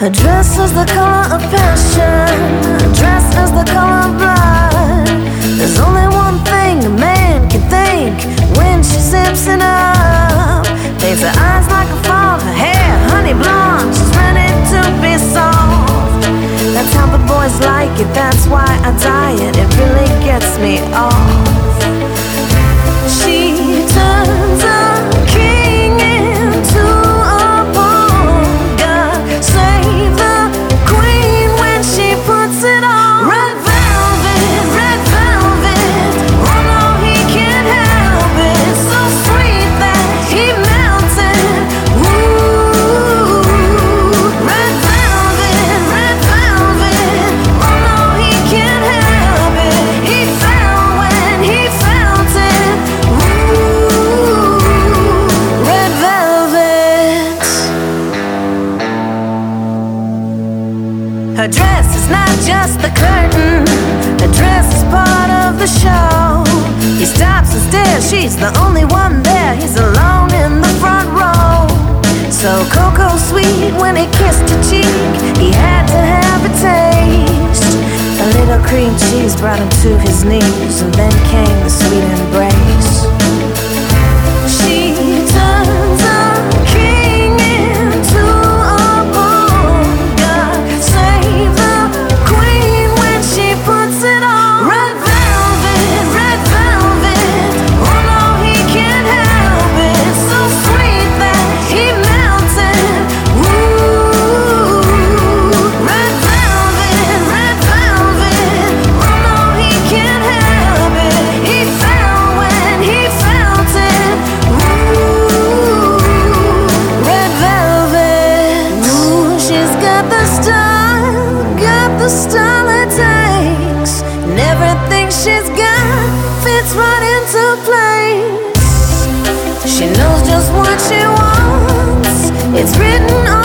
Her dress is the color of passion. Her dress is the color of blood. There's only one thing a man can think when she zips it up. Paints her eyes like a fog, her hair honey blonde. She's ready to be soft. That's how the boys like it. That's why I diet. It really gets me off. Is not just the curtain, her dress is part of the show. He stops and stares, she's the only one there. He's alone in the front row. So cocoa sweet when he kissed her cheek, he had to have a taste. A little cream cheese brought him to his knees, and then came the sweet embrace. She's got fits right into place. She knows just what she wants. It's written